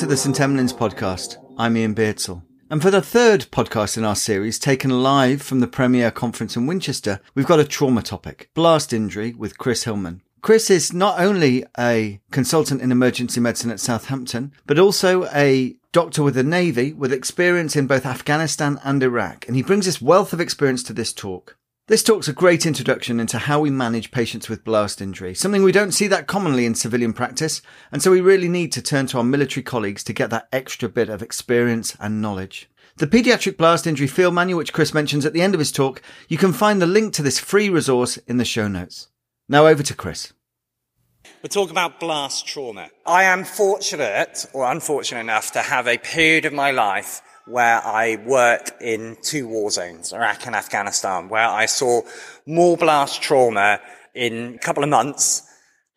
To the St. Emlyn's podcast. I'm Ian Beardsall. And for the third podcast in our series, taken live from the Premier Conference in Winchester, we've got a trauma topic, blast injury with Chris Hillman. Chris is not only a consultant in emergency medicine at Southampton, but also a doctor with the Navy with experience in both Afghanistan and Iraq. And he brings this wealth of experience to this talk. This talk's a great introduction into how we manage patients with blast injury, something we don't see that commonly in civilian practice, and so we really need to turn to our military colleagues to get that extra bit of experience and knowledge. The Pediatric Blast Injury Field Manual, which Chris mentions at the end of his talk, you can find the link to this free resource in the show notes. Now over to Chris. We're talking about blast trauma. I am fortunate, or unfortunate enough, to have a period of my life where I worked in two war zones, Iraq and Afghanistan, where I saw more blast trauma in a couple of months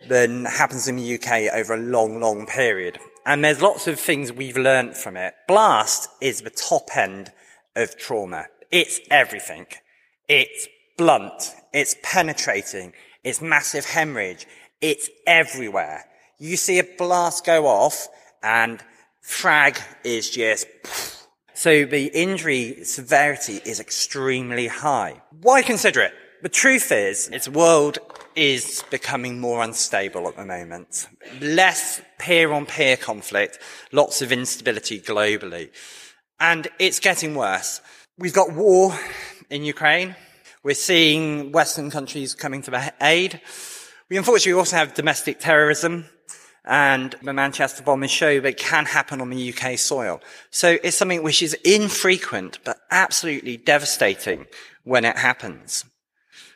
than happens in the UK over a long, long period. And there's lots of things we've learned from it. Blast is the top end of trauma. It's everything. It's blunt. It's penetrating. It's massive hemorrhage. It's everywhere. You see a blast go off and frag is just so the injury severity is extremely high. Why consider it? The truth is, its world is becoming more unstable at the moment. Less peer on peer conflict, lots of instability globally. And it's getting worse. We've got war in Ukraine. We're seeing Western countries coming to the aid. We unfortunately also have domestic terrorism and the Manchester bombing show that can happen on the UK soil. So it's something which is infrequent, but absolutely devastating when it happens.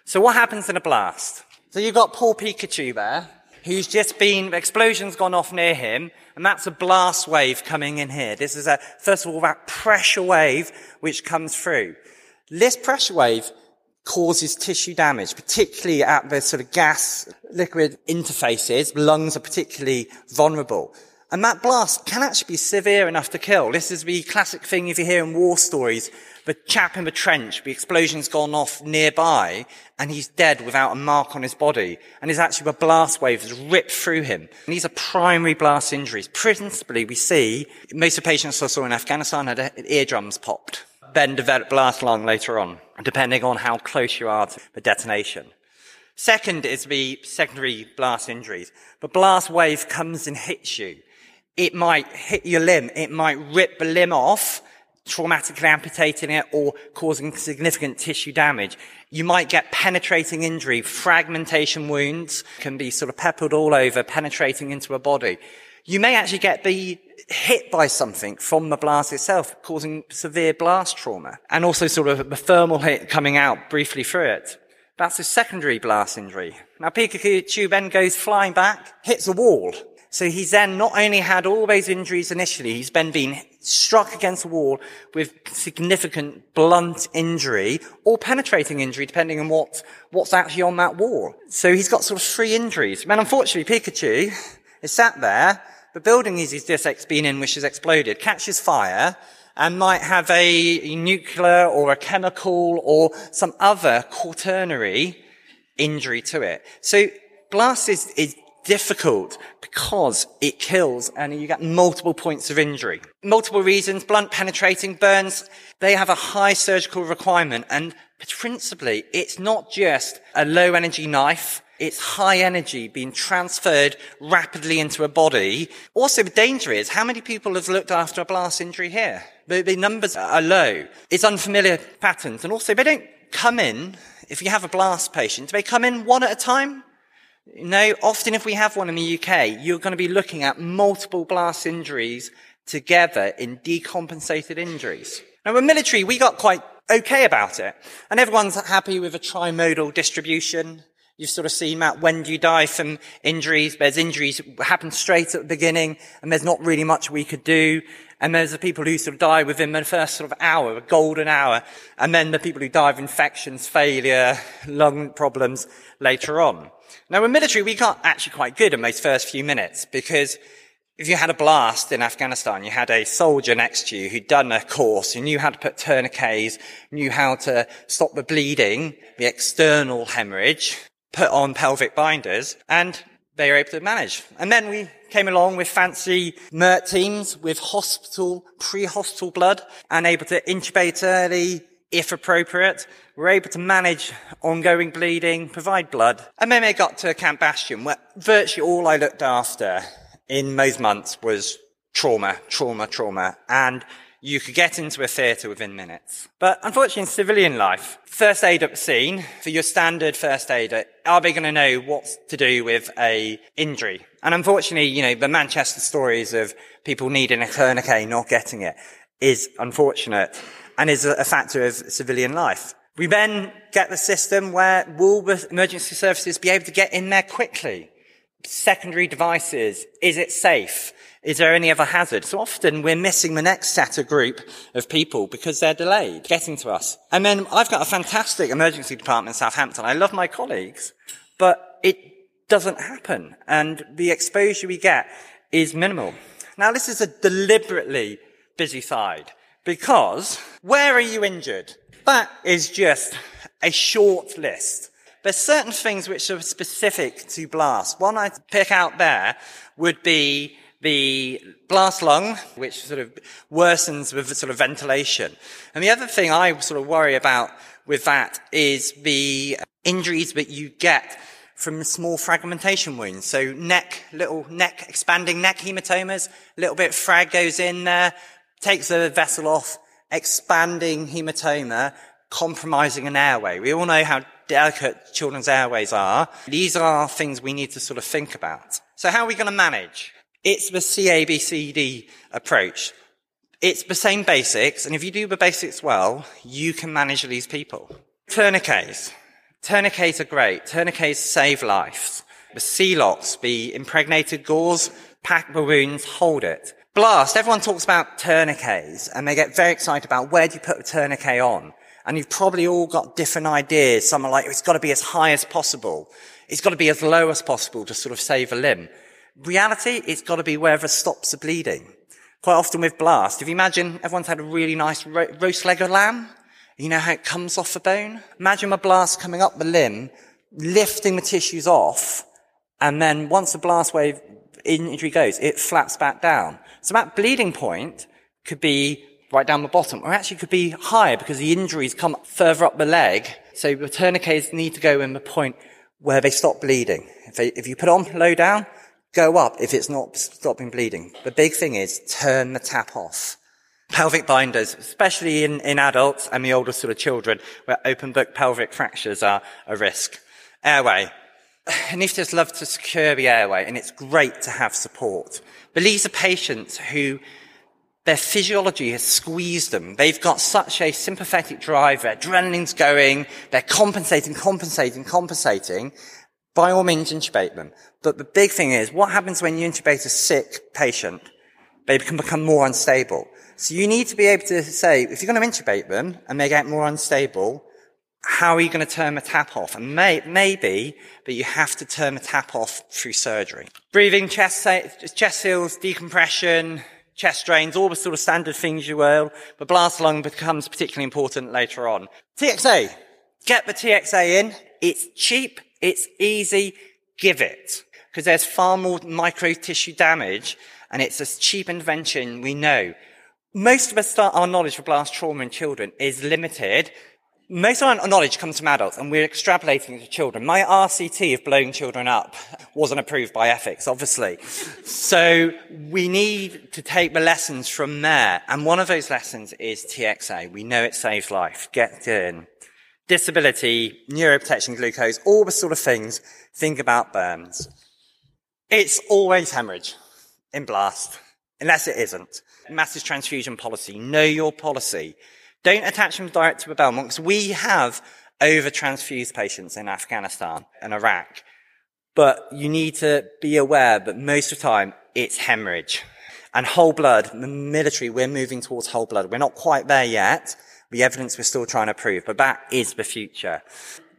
So what happens in a blast? So you've got Paul Pikachu there, who's just been, explosion's gone off near him, and that's a blast wave coming in here. This is a, first of all, that pressure wave which comes through. This pressure wave causes tissue damage, particularly at the sort of gas liquid interfaces. Lungs are particularly vulnerable. And that blast can actually be severe enough to kill. This is the classic thing if you hear in war stories. The chap in the trench, the explosion's gone off nearby, and he's dead without a mark on his body. And it's actually a blast wave has ripped through him. And these are primary blast injuries. Principally, we see most of the patients I saw in Afghanistan had eardrums popped then develop blast lung later on, depending on how close you are to the detonation. Second is the secondary blast injuries. The blast wave comes and hits you. It might hit your limb. It might rip the limb off, traumatically amputating it or causing significant tissue damage. You might get penetrating injury, fragmentation wounds can be sort of peppered all over, penetrating into a body. You may actually get the hit by something from the blast itself, causing severe blast trauma, and also sort of the thermal hit coming out briefly through it. That's a secondary blast injury. Now Pikachu then goes flying back, hits a wall. So he's then not only had all those injuries initially, he's been struck against a wall with significant blunt injury or penetrating injury, depending on what, what's actually on that wall. So he's got sort of three injuries. And unfortunately, Pikachu is sat there the building he's just been in, which has exploded, catches fire and might have a nuclear or a chemical or some other quaternary injury to it. So blast is, is difficult because it kills and you get multiple points of injury. Multiple reasons, blunt penetrating burns, they have a high surgical requirement and principally it's not just a low energy knife it's high energy being transferred rapidly into a body. Also, the danger is how many people have looked after a blast injury here? The, numbers are low. It's unfamiliar patterns. And also, they don't come in, if you have a blast patient, do they come in one at a time? No, often if we have one in the UK, you're going to be looking at multiple blast injuries together in decompensated injuries. Now, the military, we got quite okay about it. And everyone's happy with a trimodal distribution. You've sort of seen that when do you die from injuries? There's injuries happen straight at the beginning and there's not really much we could do. And there's the people who sort of die within the first sort of hour, a golden hour. And then the people who die of infections, failure, lung problems later on. Now in military, we got actually quite good in those first few minutes because if you had a blast in Afghanistan, you had a soldier next to you who'd done a course, who knew how to put tourniquets, knew how to stop the bleeding, the external hemorrhage, put on pelvic binders and they were able to manage. And then we came along with fancy MERT teams with hospital, pre-hospital blood and able to intubate early if appropriate. We're able to manage ongoing bleeding, provide blood. And then they got to Camp Bastion where virtually all I looked after in those months was trauma, trauma, trauma. And you could get into a theatre within minutes. But unfortunately, in civilian life, first aid at the scene, for your standard first aider, are they going to know what to do with a injury? And unfortunately, you know, the Manchester stories of people needing a tourniquet, not getting it, is unfortunate and is a factor of civilian life. We then get the system where will the emergency services be able to get in there quickly? Secondary devices, is it safe? Is there any other hazard? So often we're missing the next set of group of people because they're delayed getting to us. And then I've got a fantastic emergency department in Southampton. I love my colleagues, but it doesn't happen. And the exposure we get is minimal. Now this is a deliberately busy side because where are you injured? That is just a short list. There's certain things which are specific to blast. One I pick out there would be the blast lung, which sort of worsens with sort of ventilation. And the other thing I sort of worry about with that is the injuries that you get from small fragmentation wounds. So neck, little neck, expanding neck hematomas, little bit frag goes in there, takes the vessel off, expanding hematoma, compromising an airway. We all know how delicate children's airways are. These are things we need to sort of think about. So how are we going to manage? It's the CABCD approach. It's the same basics, and if you do the basics well, you can manage these people. Tourniquets. Tourniquets are great. Tourniquets save lives. The Celox, the impregnated gauze, pack the wounds, hold it. Blast, everyone talks about tourniquets, and they get very excited about where do you put a tourniquet on? And you've probably all got different ideas. Some are like, it's got to be as high as possible. It's got to be as low as possible to sort of save a limb. Reality, it's got to be wherever stops the bleeding. Quite often with blast, if you imagine everyone's had a really nice ro- roast leg of lamb, you know how it comes off the bone? Imagine a blast coming up the limb, lifting the tissues off, and then once the blast wave injury goes, it flaps back down. So that bleeding point could be right down the bottom, or actually could be higher because the injuries come further up the leg. So the tourniquets need to go in the point where they stop bleeding. If, they, if you put on low down, go up if it's not stopping bleeding. The big thing is turn the tap off. Pelvic binders, especially in, in adults and the older sort of children, where open book pelvic fractures are a risk. Airway. Anaesthetists love to secure the airway, and it's great to have support. But these are patients who their physiology has squeezed them. They've got such a sympathetic drive, their adrenaline's going, they're compensating, compensating, compensating, by all means intubate them. But the big thing is, what happens when you intubate a sick patient? They can become more unstable. So you need to be able to say, if you're going to intubate them and they get more unstable, how are you going to turn the tap off? And may, maybe, but you have to turn the tap off through surgery. Breathing, chest, chest seals, decompression, chest drains, all the sort of standard things you will, but blast lung becomes particularly important later on. TXA. Get the TXA in. It's cheap. It's easy. Give it. Because there's far more micro tissue damage and it's a cheap invention we know. Most of us, our knowledge of blast trauma in children is limited. Most of our knowledge comes from adults and we're extrapolating to children. My RCT of blowing children up wasn't approved by ethics, obviously. So we need to take the lessons from there. And one of those lessons is TXA. We know it saves life. Get in disability, neuroprotection, glucose, all the sort of things. Think about burns. It's always hemorrhage in blast, unless it isn't. Massive transfusion policy. Know your policy. Don't attach them direct to the Belmont because we have over transfused patients in Afghanistan and Iraq. But you need to be aware that most of the time it's hemorrhage. And whole blood, the military, we're moving towards whole blood. We're not quite there yet the evidence we're still trying to prove, but that is the future.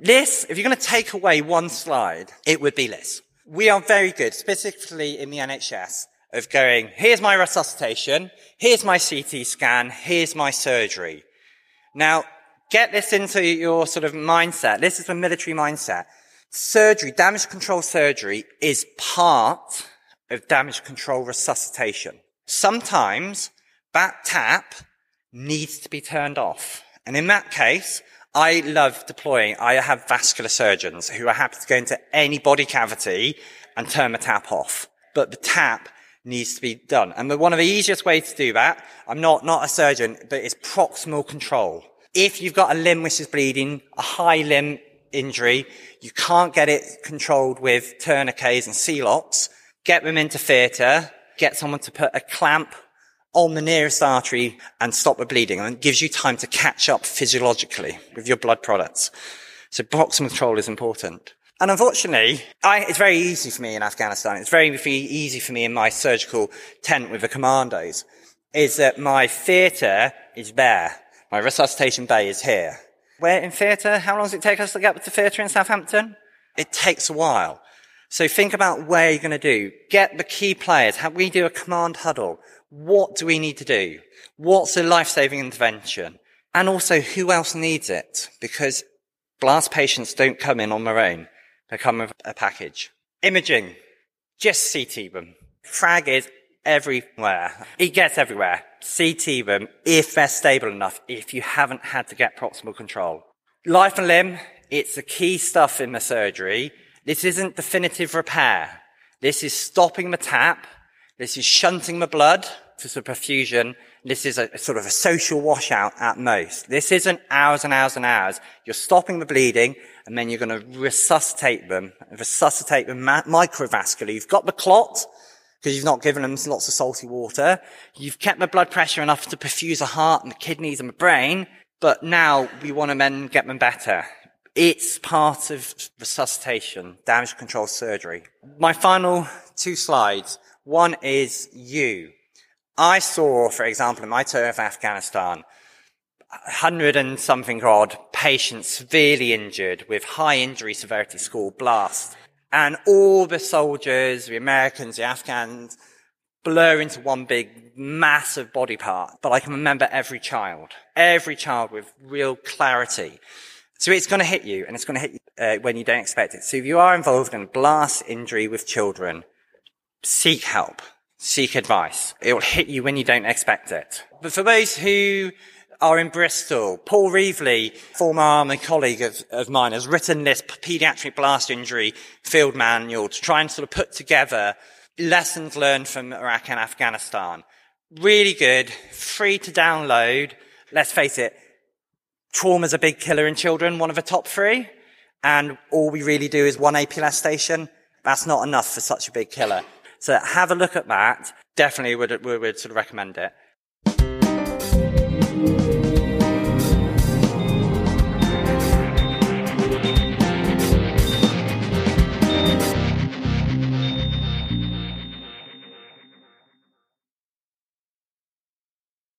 This, if you're going to take away one slide, it would be this. We are very good, specifically in the NHS, of going, here's my resuscitation, here's my CT scan, here's my surgery. Now, get this into your sort of mindset. This is the military mindset. Surgery, damage control surgery is part of damage control resuscitation. Sometimes that tap needs to be turned off. And in that case, I love deploying. I have vascular surgeons who are happy to go into any body cavity and turn the tap off. But the tap needs to be done. And the, one of the easiest ways to do that, I'm not, not a surgeon, but it's proximal control. If you've got a limb which is bleeding, a high limb injury, you can't get it controlled with tourniquets and Celox, get them into theatre, get someone to put a clamp on the nearest artery and stop the bleeding. And it gives you time to catch up physiologically with your blood products. So proximal control is important. And unfortunately, I, it's very easy for me in Afghanistan. It's very, easy for me in my surgical tent with the commandos is that my theatre is there. My resuscitation bay is here. Where in theatre? How long does it take us to get to theatre in Southampton? It takes a while. So think about where you're going to do. Get the key players. How we do a command huddle. What do we need to do? What's a life-saving intervention? And also, who else needs it? Because blast patients don't come in on their own. They come with a package. Imaging. Just CT them. Frag is everywhere. It gets everywhere. CT them if they're stable enough, if you haven't had to get proximal control. Life and limb, it's the key stuff in the surgery. This isn't definitive repair. This is stopping the tap this is shunting the blood to the perfusion. This is a, a, sort of a social washout at most. This isn't hours and hours and hours. You're stopping the bleeding and then you're going to resuscitate them, resuscitate them microvascularly. You've got the clot because you've not given them lots of salty water. You've kept the blood pressure enough to perfuse the heart and the kidneys and the brain. But now we want to then get them better. It's part of resuscitation, damage control surgery. My final two slides one is you. I saw, for example, in my tour of Afghanistan, hundred and something odd patients severely injured with high injury severity score blast. And all the soldiers, the Americans, the Afghans, blur into one big massive body part. But I can remember every child, every child with real clarity. So it's going to hit you and it's going to hit you uh, when you don't expect it. So if you are involved in a blast injury with children, seek help, seek advice. It will hit you when you don't expect it. But for those who are in Bristol, Paul Reavley, former army colleague of, of mine, has written this pediatric blast injury field manual to try and sort of put together lessons learned from Iraq and Afghanistan. Really good, free to download. Let's face it, trauma's a big killer in children, one of the top three. And all we really do is one APLS station. That's not enough for such a big killer. So have a look at that. Definitely would, would, would sort of recommend it.